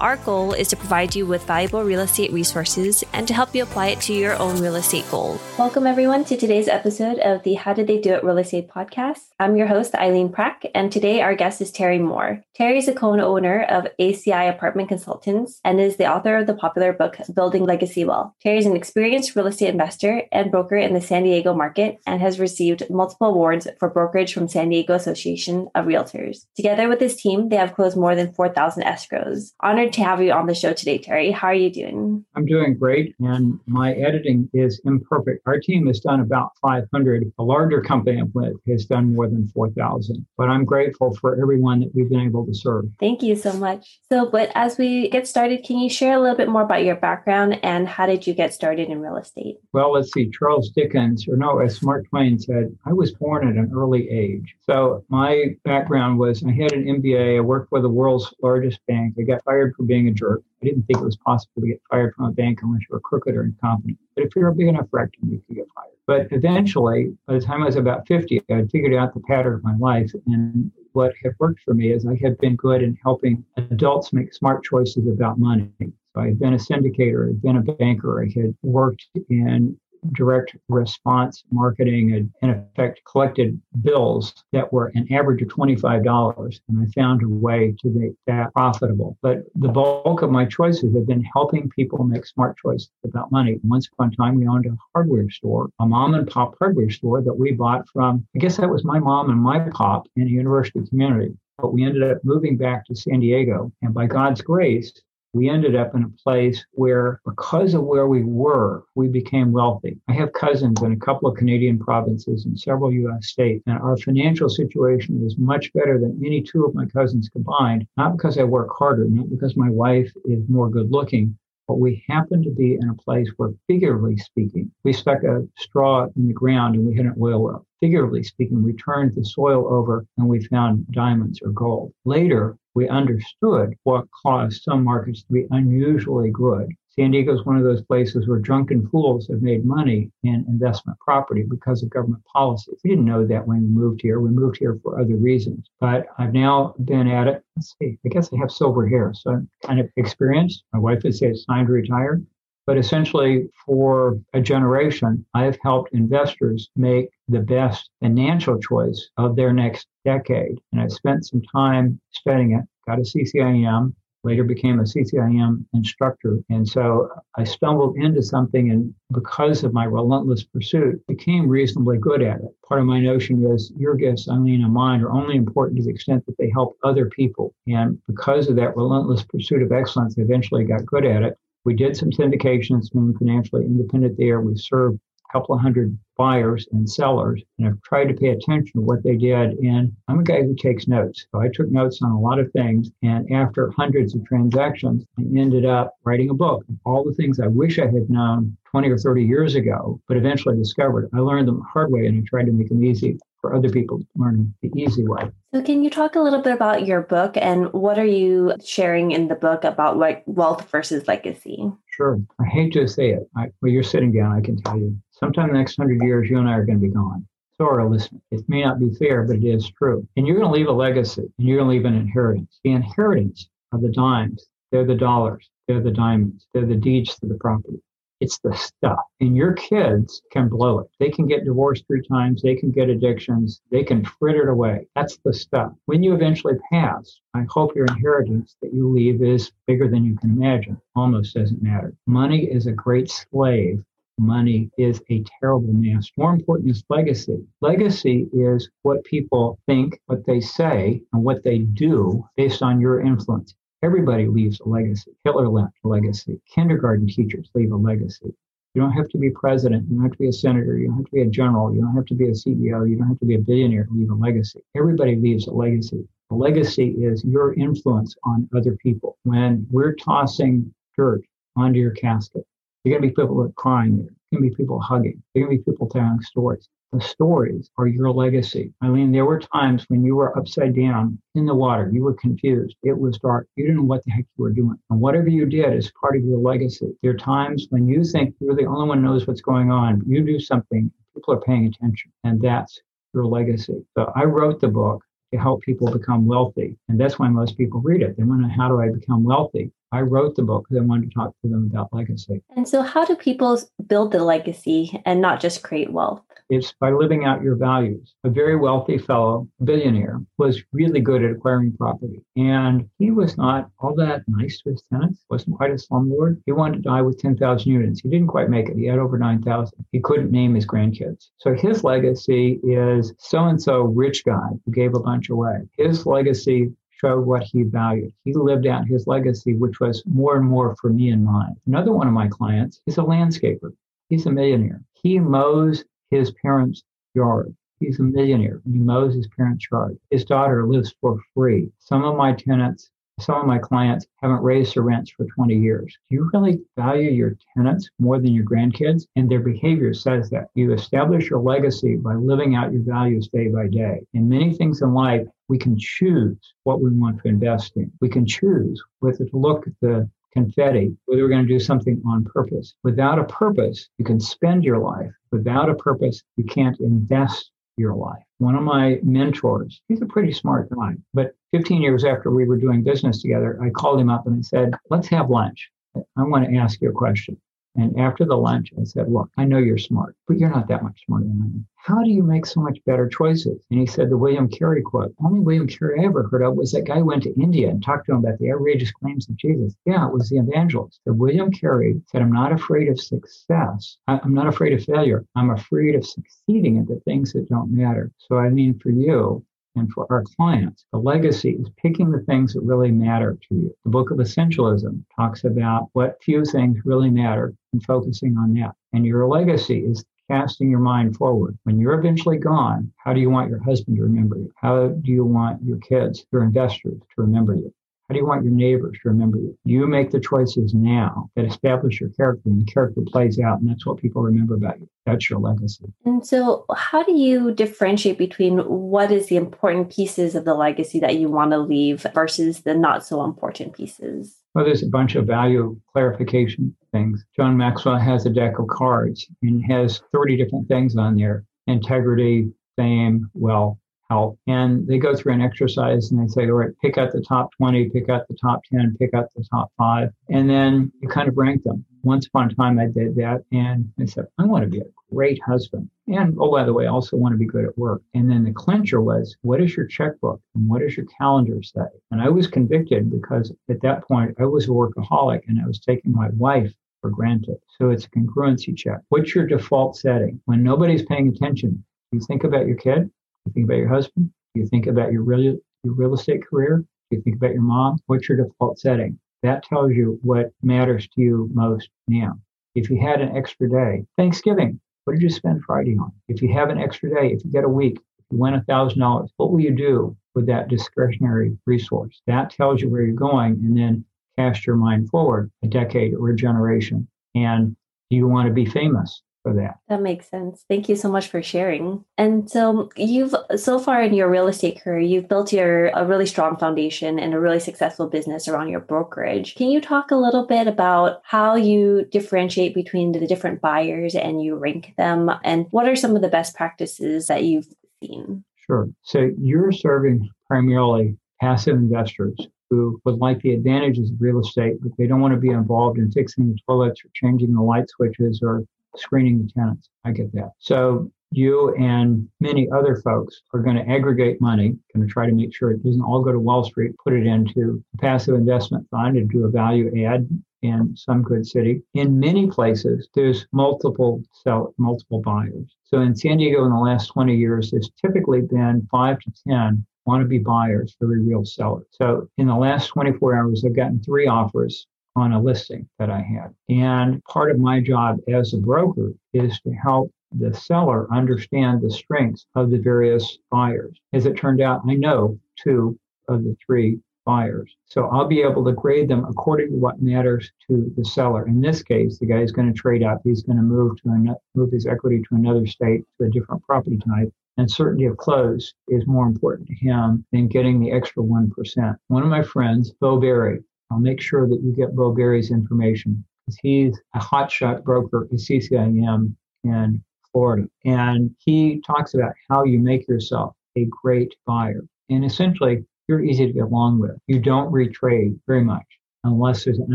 Our goal is to provide you with valuable real estate resources and to help you apply it to your own real estate goal. Welcome, everyone, to today's episode of the How Did They Do It Real Estate podcast. I'm your host, Eileen Prack, and today our guest is Terry Moore. Terry is a co owner of ACI Apartment Consultants and is the author of the popular book, Building Legacy Wealth. Terry is an experienced real estate investor and broker in the San Diego market and has received multiple awards for brokerage from San Diego Association of Realtors. Together with his team, they have closed more than 4,000 escrows. Honored honored to have you on the show today, Terry. How are you doing? I'm doing great, and my editing is imperfect. Our team has done about 500. A larger company I'm with has done more than 4,000. But I'm grateful for everyone that we've been able to serve. Thank you so much. So, but as we get started, can you share a little bit more about your background and how did you get started in real estate? Well, let's see. Charles Dickens, or no, as Mark Twain said, I was born at an early age. So my background was I had an MBA. I worked for the world's largest bank. I got fired for being a jerk. I didn't think it was possible to get fired from a bank unless you were crooked or incompetent. But if you're a big enough rectum, you could get fired. But eventually, by the time I was about 50, I figured out the pattern of my life. And what had worked for me is I had been good in helping adults make smart choices about money. So I had been a syndicator, I had been a banker, I had worked in direct response marketing and in effect collected bills that were an average of $25 and i found a way to make that profitable but the bulk of my choices have been helping people make smart choices about money once upon a time we owned a hardware store a mom and pop hardware store that we bought from i guess that was my mom and my pop in a university community but we ended up moving back to San Diego. And by God's grace, we ended up in a place where, because of where we were, we became wealthy. I have cousins in a couple of Canadian provinces and several U.S. states, and our financial situation is much better than any two of my cousins combined, not because I work harder, not because my wife is more good looking, but we happen to be in a place where, figuratively speaking, we stuck a straw in the ground and we hit an oil well. Figuratively speaking, we turned the soil over and we found diamonds or gold. Later, we understood what caused some markets to be unusually good. San Diego is one of those places where drunken fools have made money in investment property because of government policies. We didn't know that when we moved here. We moved here for other reasons. But I've now been at it. Let's see, I guess I have silver hair, so I'm kind of experienced. My wife would say it's time to retire. But essentially, for a generation, I have helped investors make the best financial choice of their next decade. And I spent some time studying it, got a CCIM, later became a CCIM instructor. And so I stumbled into something and because of my relentless pursuit, became reasonably good at it. Part of my notion is your gifts, Eileen, and mine are only important to the extent that they help other people. And because of that relentless pursuit of excellence, I eventually got good at it. We did some syndications, being financially independent there. We served a couple of hundred buyers and sellers, and I've tried to pay attention to what they did. And I'm a guy who takes notes. So I took notes on a lot of things. And after hundreds of transactions, I ended up writing a book of all the things I wish I had known 20 or 30 years ago, but eventually discovered. I learned them the hard way and I tried to make them easy for other people learning the easy way. So, can you talk a little bit about your book and what are you sharing in the book about like wealth versus legacy? Sure. I hate to say it. I, well, you're sitting down, I can tell you. Sometime in the next hundred years, you and I are going to be gone. So are listeners. It may not be fair, but it is true. And you're going to leave a legacy and you're going to leave an inheritance. The inheritance are the dimes, they're the dollars, they're the diamonds, they're the deeds to the property. It's the stuff. And your kids can blow it. They can get divorced three times. They can get addictions. They can fritter it away. That's the stuff. When you eventually pass, I hope your inheritance that you leave is bigger than you can imagine. Almost doesn't matter. Money is a great slave money is a terrible master. More important is legacy. Legacy is what people think, what they say, and what they do based on your influence. Everybody leaves a legacy. Hitler left a legacy. Kindergarten teachers leave a legacy. You don't have to be president. You don't have to be a senator. You don't have to be a general. You don't have to be a CEO. You don't have to be a billionaire to leave a legacy. Everybody leaves a legacy. A legacy is your influence on other people. When we're tossing dirt onto your casket, there are going to be people crying there. Are going to be people hugging. There are going to be people telling stories. The stories are your legacy. I mean, there were times when you were upside down in the water. You were confused. It was dark. You didn't know what the heck you were doing. And whatever you did is part of your legacy. There are times when you think you're the only one knows what's going on. You do something, people are paying attention. And that's your legacy. So I wrote the book to help people become wealthy. And that's why most people read it. They want to know how do I become wealthy? I wrote the book because I wanted to talk to them about legacy. And so, how do people build the legacy and not just create wealth? It's by living out your values. A very wealthy fellow, billionaire, was really good at acquiring property. And he was not all that nice to his tenants, wasn't quite a slumlord. He wanted to die with 10,000 units. He didn't quite make it. He had over 9,000. He couldn't name his grandkids. So his legacy is so and so rich guy who gave a bunch away. His legacy showed what he valued. He lived out his legacy, which was more and more for me and mine. Another one of my clients is a landscaper. He's a millionaire. He mows his parents' yard. He's a millionaire. He mows his parents' yard. His daughter lives for free. Some of my tenants, some of my clients haven't raised their rents for 20 years. Do you really value your tenants more than your grandkids? And their behavior says that. You establish your legacy by living out your values day by day. In many things in life, we can choose what we want to invest in. We can choose whether to look at the confetti, whether we're going to do something on purpose. Without a purpose, you can spend your life. Without a purpose, you can't invest your life. One of my mentors, he's a pretty smart guy, but 15 years after we were doing business together, I called him up and I said, let's have lunch. I want to ask you a question. And after the lunch, I said, Look, I know you're smart, but you're not that much smarter than I am. How do you make so much better choices? And he said, The William Carey quote. Only William Carey I ever heard of was that guy who went to India and talked to him about the outrageous claims of Jesus. Yeah, it was the evangelist. The William Carey said, I'm not afraid of success. I'm not afraid of failure. I'm afraid of succeeding at the things that don't matter. So, I mean, for you, and for our clients. The legacy is picking the things that really matter to you. The book of Essentialism talks about what few things really matter and focusing on that. And your legacy is casting your mind forward. When you're eventually gone, how do you want your husband to remember you? How do you want your kids, your investors to remember you? How do you want your neighbors to remember you? You make the choices now that establish your character, and character plays out, and that's what people remember about you. That's your legacy. And so, how do you differentiate between what is the important pieces of the legacy that you want to leave versus the not so important pieces? Well, there's a bunch of value clarification things. John Maxwell has a deck of cards and has 30 different things on there integrity, fame, wealth, help. And they go through an exercise and they say, all right, pick out the top 20, pick out the top 10, pick out the top five. And then you kind of rank them. Once upon a time, I did that. And I said, I want to be a great husband. And oh, by the way, I also want to be good at work. And then the clincher was, what does your checkbook and what does your calendar say? And I was convicted because at that point, I was a workaholic and I was taking my wife for granted. So it's a congruency check. What's your default setting? When nobody's paying attention, you think about your kid, you think about your husband? You think about your real, your real estate career? You think about your mom? What's your default setting? That tells you what matters to you most now. If you had an extra day, Thanksgiving, what did you spend Friday on? If you have an extra day, if you get a week, if you win a $1,000, what will you do with that discretionary resource? That tells you where you're going and then cast your mind forward a decade or a generation. And do you want to be famous? For that. That makes sense. Thank you so much for sharing. And so you've so far in your real estate career, you've built your a really strong foundation and a really successful business around your brokerage. Can you talk a little bit about how you differentiate between the different buyers and you rank them and what are some of the best practices that you've seen? Sure. So you're serving primarily passive investors who would like the advantages of real estate, but they don't want to be involved in fixing the toilets or changing the light switches or screening the tenants. I get that. So you and many other folks are going to aggregate money, going to try to make sure it doesn't all go to Wall Street, put it into a passive investment fund and do a value add in some good city. In many places, there's multiple sell multiple buyers. So in San Diego in the last 20 years, there's typically been five to 10 wannabe buyers for real seller. So in the last 24 hours, I've gotten three offers on a listing that I had. And part of my job as a broker is to help the seller understand the strengths of the various buyers. As it turned out, I know two of the three buyers. So I'll be able to grade them according to what matters to the seller. In this case, the guy is going to trade up. He's going to move to an, move his equity to another state to a different property type. And certainty of close is more important to him than getting the extra 1%. One of my friends, Bo Berry, I'll make sure that you get Bo Berry's information because he's a hotshot broker at CCIM in Florida. And he talks about how you make yourself a great buyer. And essentially, you're easy to get along with. You don't retrade very much unless there's an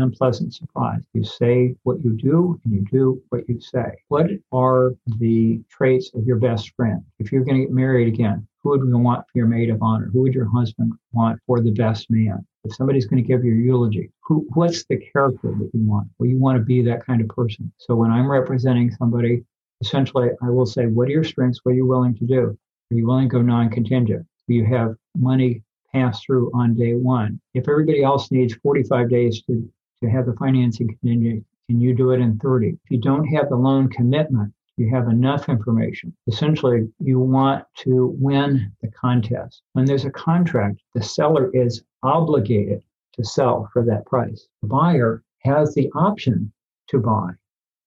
unpleasant surprise. You say what you do and you do what you say. What are the traits of your best friend? If you're going to get married again, who would you want for your maid of honor? Who would your husband want for the best man? If somebody's going to give you a eulogy, who, what's the character that you want? Well, you want to be that kind of person. So when I'm representing somebody, essentially, I will say, what are your strengths? What are you willing to do? Are you willing to go non-contingent? Do you have money pass through on day one? If everybody else needs 45 days to, to have the financing contingent, can you do it in 30? If you don't have the loan commitment, you have enough information. Essentially, you want to win the contest. When there's a contract, the seller is obligated to sell for that price. The buyer has the option to buy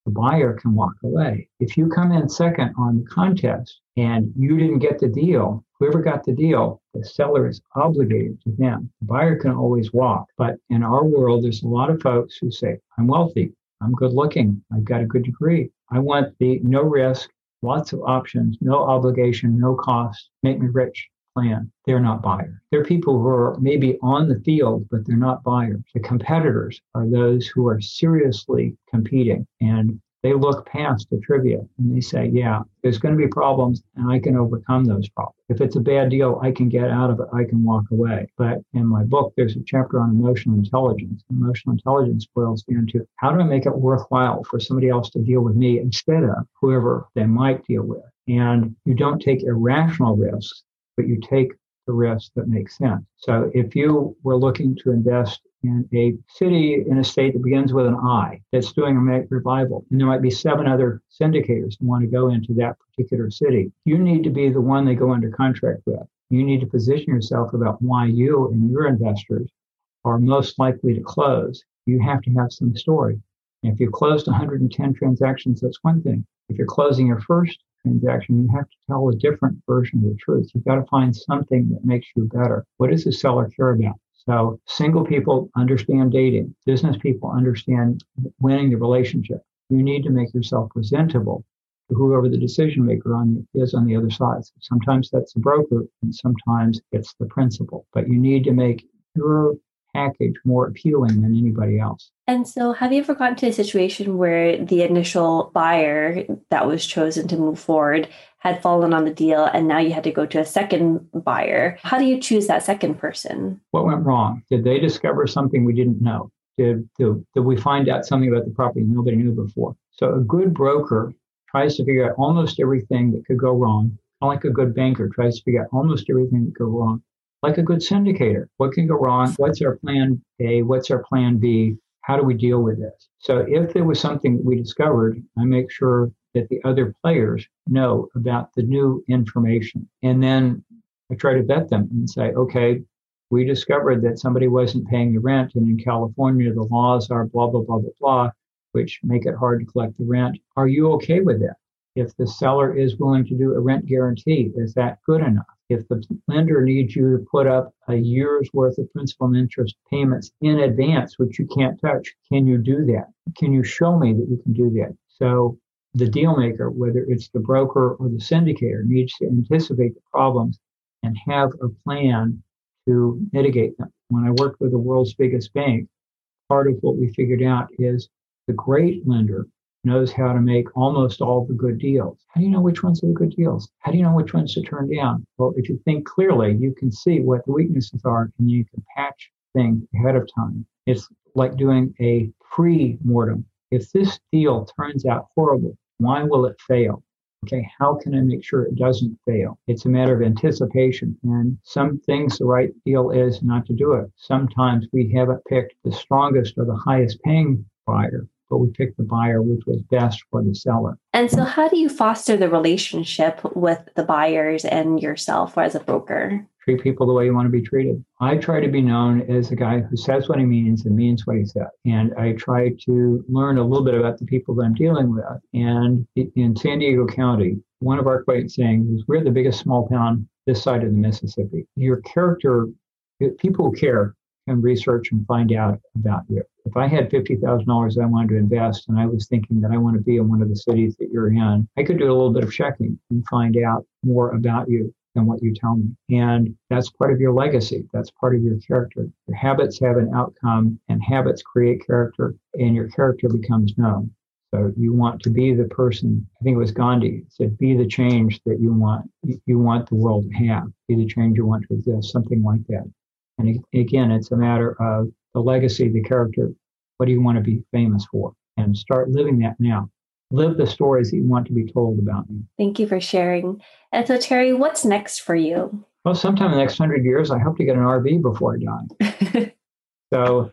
the buyer can walk away. If you come in second on the contest and you didn't get the deal, whoever got the deal, the seller is obligated to them. The buyer can always walk. But in our world, there's a lot of folks who say, I'm wealthy, I'm good looking, I've got a good degree. I want the no risk, lots of options, no obligation, no cost, make me rich plan. They're not buyers. They're people who are maybe on the field, but they're not buyers. The competitors are those who are seriously competing and they look past the trivia and they say, yeah, there's going to be problems and I can overcome those problems. If it's a bad deal, I can get out of it. I can walk away. But in my book, there's a chapter on emotional intelligence. Emotional intelligence boils down to how do I make it worthwhile for somebody else to deal with me instead of whoever they might deal with? And you don't take irrational risks but you take the risk that makes sense. So if you were looking to invest in a city in a state that begins with an I that's doing a revival, and there might be seven other syndicators who want to go into that particular city, you need to be the one they go under contract with. You need to position yourself about why you and your investors are most likely to close. You have to have some story. And if you closed 110 transactions, that's one thing. If you're closing your first transaction, you have to tell a different version of the truth. You've got to find something that makes you better. What does the seller care about? So single people understand dating. Business people understand winning the relationship. You need to make yourself presentable to whoever the decision maker on the, is on the other side. Sometimes that's the broker and sometimes it's the principal. But you need to make your package more appealing than anybody else. And so, have you ever gotten to a situation where the initial buyer that was chosen to move forward had fallen on the deal and now you had to go to a second buyer? How do you choose that second person? What went wrong? Did they discover something we didn't know? Did, did, did we find out something about the property nobody knew before? So, a good broker tries to figure out almost everything that could go wrong, like a good banker tries to figure out almost everything that could go wrong like a good syndicator. What can go wrong? What's our plan A? What's our plan B? How do we deal with this? So if there was something that we discovered, I make sure that the other players know about the new information. And then I try to vet them and say, okay, we discovered that somebody wasn't paying the rent. And in California, the laws are blah, blah, blah, blah, blah, which make it hard to collect the rent. Are you okay with that? If the seller is willing to do a rent guarantee, is that good enough? If the lender needs you to put up a year's worth of principal and interest payments in advance, which you can't touch, can you do that? Can you show me that you can do that? So the deal maker, whether it's the broker or the syndicator, needs to anticipate the problems and have a plan to mitigate them. When I worked with the world's biggest bank, part of what we figured out is the great lender knows how to make almost all the good deals. How do you know which ones are the good deals? How do you know which ones to turn down? Well, if you think clearly, you can see what the weaknesses are and you can patch things ahead of time. It's like doing a pre mortem. If this deal turns out horrible, why will it fail? Okay, how can I make sure it doesn't fail? It's a matter of anticipation. And some things the right deal is not to do it. Sometimes we haven't picked the strongest or the highest paying buyer but we picked the buyer which was best for the seller. And so, how do you foster the relationship with the buyers and yourself as a broker? Treat people the way you want to be treated. I try to be known as a guy who says what he means and means what he says. And I try to learn a little bit about the people that I'm dealing with. And in San Diego County, one of our quaint sayings is we're the biggest small town this side of the Mississippi. Your character, people who care can research and find out about you. If I had $50,000 I wanted to invest and I was thinking that I want to be in one of the cities that you're in, I could do a little bit of checking and find out more about you than what you tell me. And that's part of your legacy. That's part of your character. Your habits have an outcome and habits create character and your character becomes known. So you want to be the person, I think it was Gandhi said, be the change that you want, you want the world to have, be the change you want to exist, something like that. And again, it's a matter of the legacy, the character. What do you want to be famous for? And start living that now. Live the stories that you want to be told about you. Thank you for sharing. And so, Terry, what's next for you? Well, sometime in the next hundred years, I hope to get an RV before I die. so,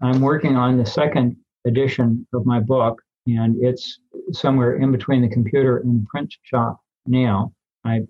I'm working on the second edition of my book, and it's somewhere in between the computer and the print shop now. I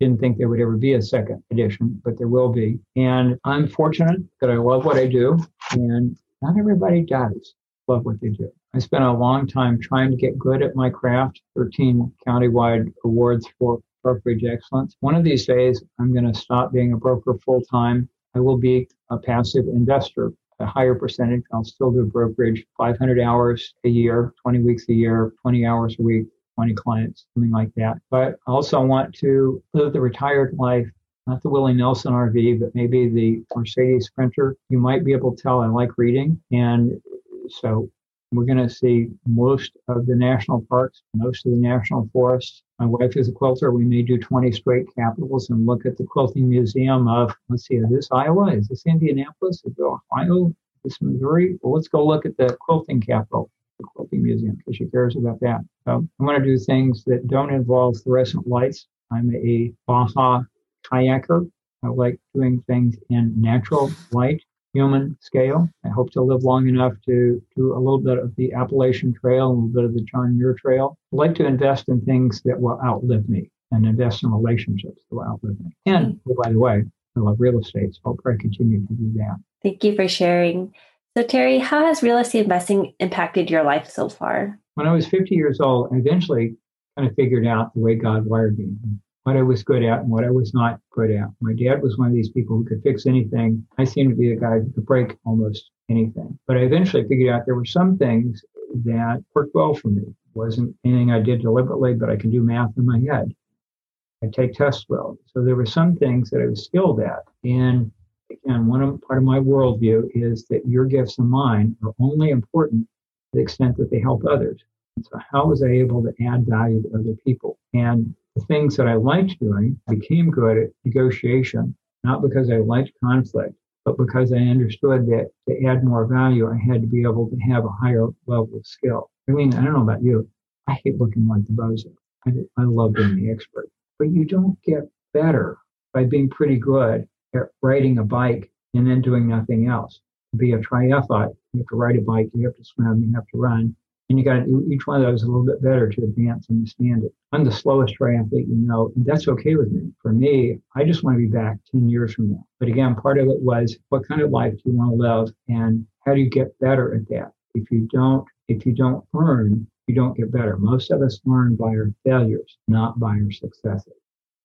didn't think there would ever be a second edition, but there will be. And I'm fortunate that I love what I do, and not everybody does love what they do. I spent a long time trying to get good at my craft, 13 countywide awards for brokerage excellence. One of these days, I'm going to stop being a broker full time. I will be a passive investor a higher percentage. I'll still do brokerage 500 hours a year, 20 weeks a year, 20 hours a week, 20 clients, something like that. But I also want to live the retired life, not the Willie Nelson RV, but maybe the Mercedes Sprinter. You might be able to tell I like reading. And so we're going to see most of the national parks, most of the national forests. My wife is a quilter. We may do 20 straight capitals and look at the quilting museum of, let's see, is this Iowa? Is this Indianapolis? Is it Ohio? Is this Missouri? Well, let's go look at the quilting capital, the quilting museum, because she cares about that. So I'm going to do things that don't involve fluorescent lights. I'm a Baja kayaker. I like doing things in natural light human scale. I hope to live long enough to do a little bit of the Appalachian Trail, a little bit of the John Muir Trail. I like to invest in things that will outlive me and invest in relationships that will outlive me. And oh, by the way, I love real estate, so I'll probably continue to do that. Thank you for sharing. So, Terry, how has real estate investing impacted your life so far? When I was 50 years old, I eventually kind of figured out the way God wired me what I was good at and what I was not good at. My dad was one of these people who could fix anything. I seemed to be a guy who could break almost anything. But I eventually figured out there were some things that worked well for me. It wasn't anything I did deliberately, but I can do math in my head. I take tests well. So there were some things that I was skilled at. And again, one of, part of my worldview is that your gifts and mine are only important to the extent that they help others. And so how was I able to add value to other people? And the things that I liked doing, became good at negotiation, not because I liked conflict, but because I understood that to add more value, I had to be able to have a higher level of skill. I mean, I don't know about you. I hate looking like the bozo. I, I love being the expert. But you don't get better by being pretty good at riding a bike and then doing nothing else. To be a triathlete, you have to ride a bike, you have to swim, you have to run, and you got to do each one of those a little bit better to advance and stand it. I'm the slowest triathlete you know, and that's okay with me. For me, I just want to be back 10 years from now. But again, part of it was what kind of life do you want to live and how do you get better at that? If you don't, if you don't learn, you don't get better. Most of us learn by our failures, not by our successes.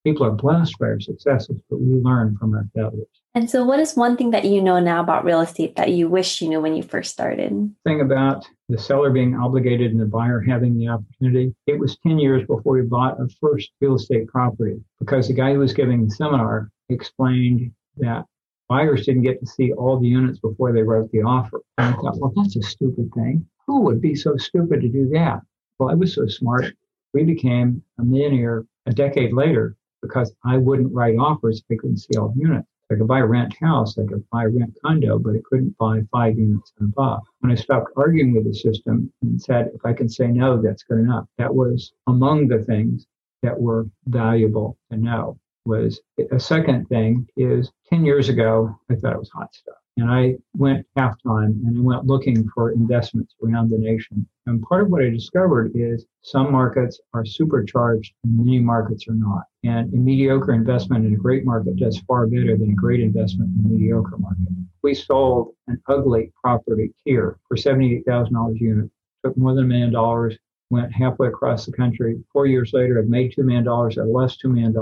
People are blessed by our successes, but we learn from our failures. And so, what is one thing that you know now about real estate that you wish you knew when you first started? Thing about the seller being obligated and the buyer having the opportunity. It was 10 years before we bought our first real estate property because the guy who was giving the seminar explained that buyers didn't get to see all the units before they wrote the offer. And I thought, well, that's a stupid thing. Who would be so stupid to do that? Well, I was so smart. We became a millionaire a decade later because I wouldn't write offers if I couldn't the units. I could buy a rent house, I could buy a rent condo, but I couldn't buy five units and above. When I stopped arguing with the system and said, if I can say no, that's good enough. That was among the things that were valuable to know was a second thing is 10 years ago, I thought it was hot stuff. And I went halftime and I went looking for investments around the nation. And part of what I discovered is some markets are supercharged and many markets are not. And a mediocre investment in a great market does far better than a great investment in a mediocre market. We sold an ugly property here for $78,000 a unit. Took more than a million dollars, went halfway across the country. Four years later, I'd made $2 million, I lost $2 million,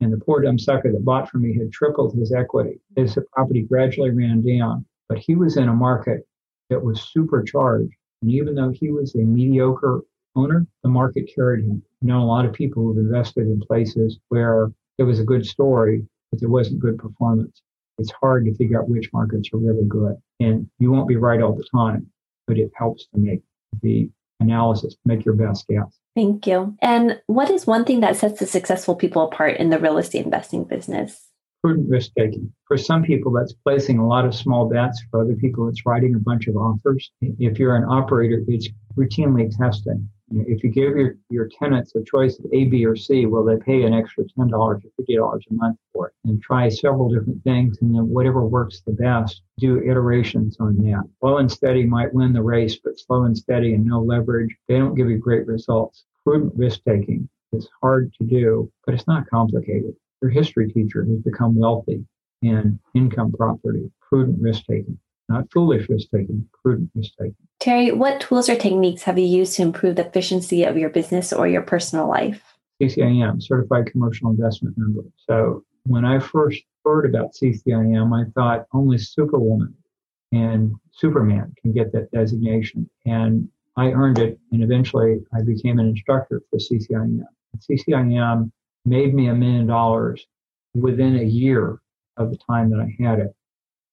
and the poor dumb sucker that bought from me had tripled his equity the property gradually ran down. But he was in a market that was supercharged. And even though he was a mediocre owner, the market carried him. You know, a lot of people who've invested in places where there was a good story, but there wasn't good performance. It's hard to figure out which markets are really good. And you won't be right all the time, but it helps to make the analysis make your best guess. Thank you. And what is one thing that sets the successful people apart in the real estate investing business? Prudent risk taking. For some people, that's placing a lot of small bets. For other people, it's writing a bunch of offers. If you're an operator, it's routinely testing. If you give your, your tenants a choice of A, B, or C, will they pay an extra $10 or $50 a month for it? And try several different things, and then whatever works the best, do iterations on that. Slow and steady might win the race, but slow and steady and no leverage, they don't give you great results. Prudent risk taking is hard to do, but it's not complicated. Your history teacher has become wealthy in income property, prudent risk taking not foolish risk taking, prudent risk taking. Terry, what tools or techniques have you used to improve the efficiency of your business or your personal life? CCIM, Certified Commercial Investment Member. So when I first heard about CCIM, I thought only Superwoman and Superman can get that designation. And I earned it, and eventually I became an instructor for CCIM. CCIM made me a million dollars within a year of the time that I had it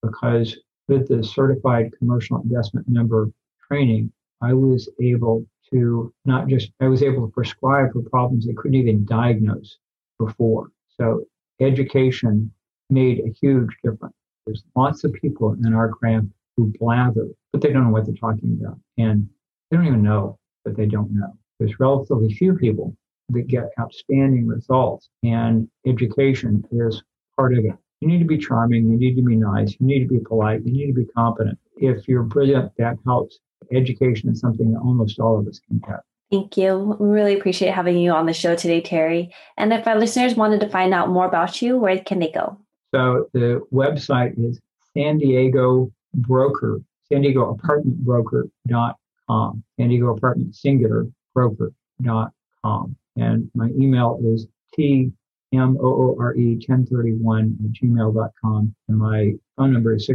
because with the certified commercial investment member training, I was able to not just, I was able to prescribe for problems they couldn't even diagnose before. So education made a huge difference. There's lots of people in our craft who blather, but they don't know what they're talking about. And they don't even know that they don't know. There's relatively few people that get outstanding results, and education is part of it. You need to be charming. You need to be nice. You need to be polite. You need to be competent. If you're brilliant, that helps. Education is something that almost all of us can get. Thank you. We really appreciate having you on the show today, Terry. And if our listeners wanted to find out more about you, where can they go? So the website is San Diego Broker, San Diego Apartment Broker.com, San Diego Apartment Singular Broker.com. And my email is T M-O-O-R-E 1031 at gmail.com. And my phone number is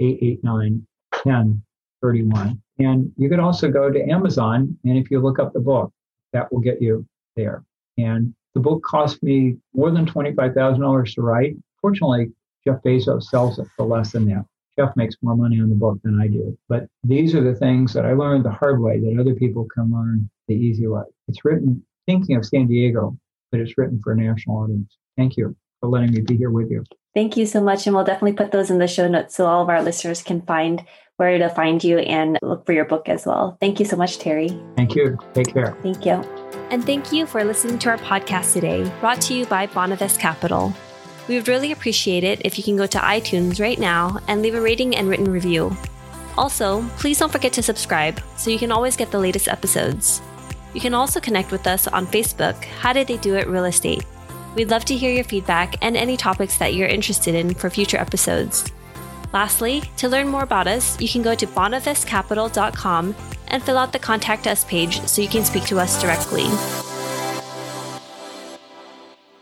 619-889-1031. And you could also go to Amazon. And if you look up the book, that will get you there. And the book cost me more than $25,000 to write. Fortunately, Jeff Bezos sells it for less than that. Jeff makes more money on the book than I do. But these are the things that I learned the hard way that other people can learn the easy way. It's written thinking of San Diego but it's written for a national audience. Thank you for letting me be here with you. Thank you so much. And we'll definitely put those in the show notes so all of our listeners can find where to find you and look for your book as well. Thank you so much, Terry. Thank you. Take care. Thank you. And thank you for listening to our podcast today, brought to you by Bonavest Capital. We would really appreciate it if you can go to iTunes right now and leave a rating and written review. Also, please don't forget to subscribe so you can always get the latest episodes. You can also connect with us on Facebook, How Did They Do It Real Estate. We'd love to hear your feedback and any topics that you're interested in for future episodes. Lastly, to learn more about us, you can go to bonavestcapital.com and fill out the Contact Us page so you can speak to us directly.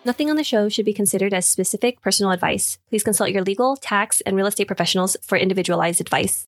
Nothing on the show should be considered as specific personal advice. Please consult your legal, tax, and real estate professionals for individualized advice.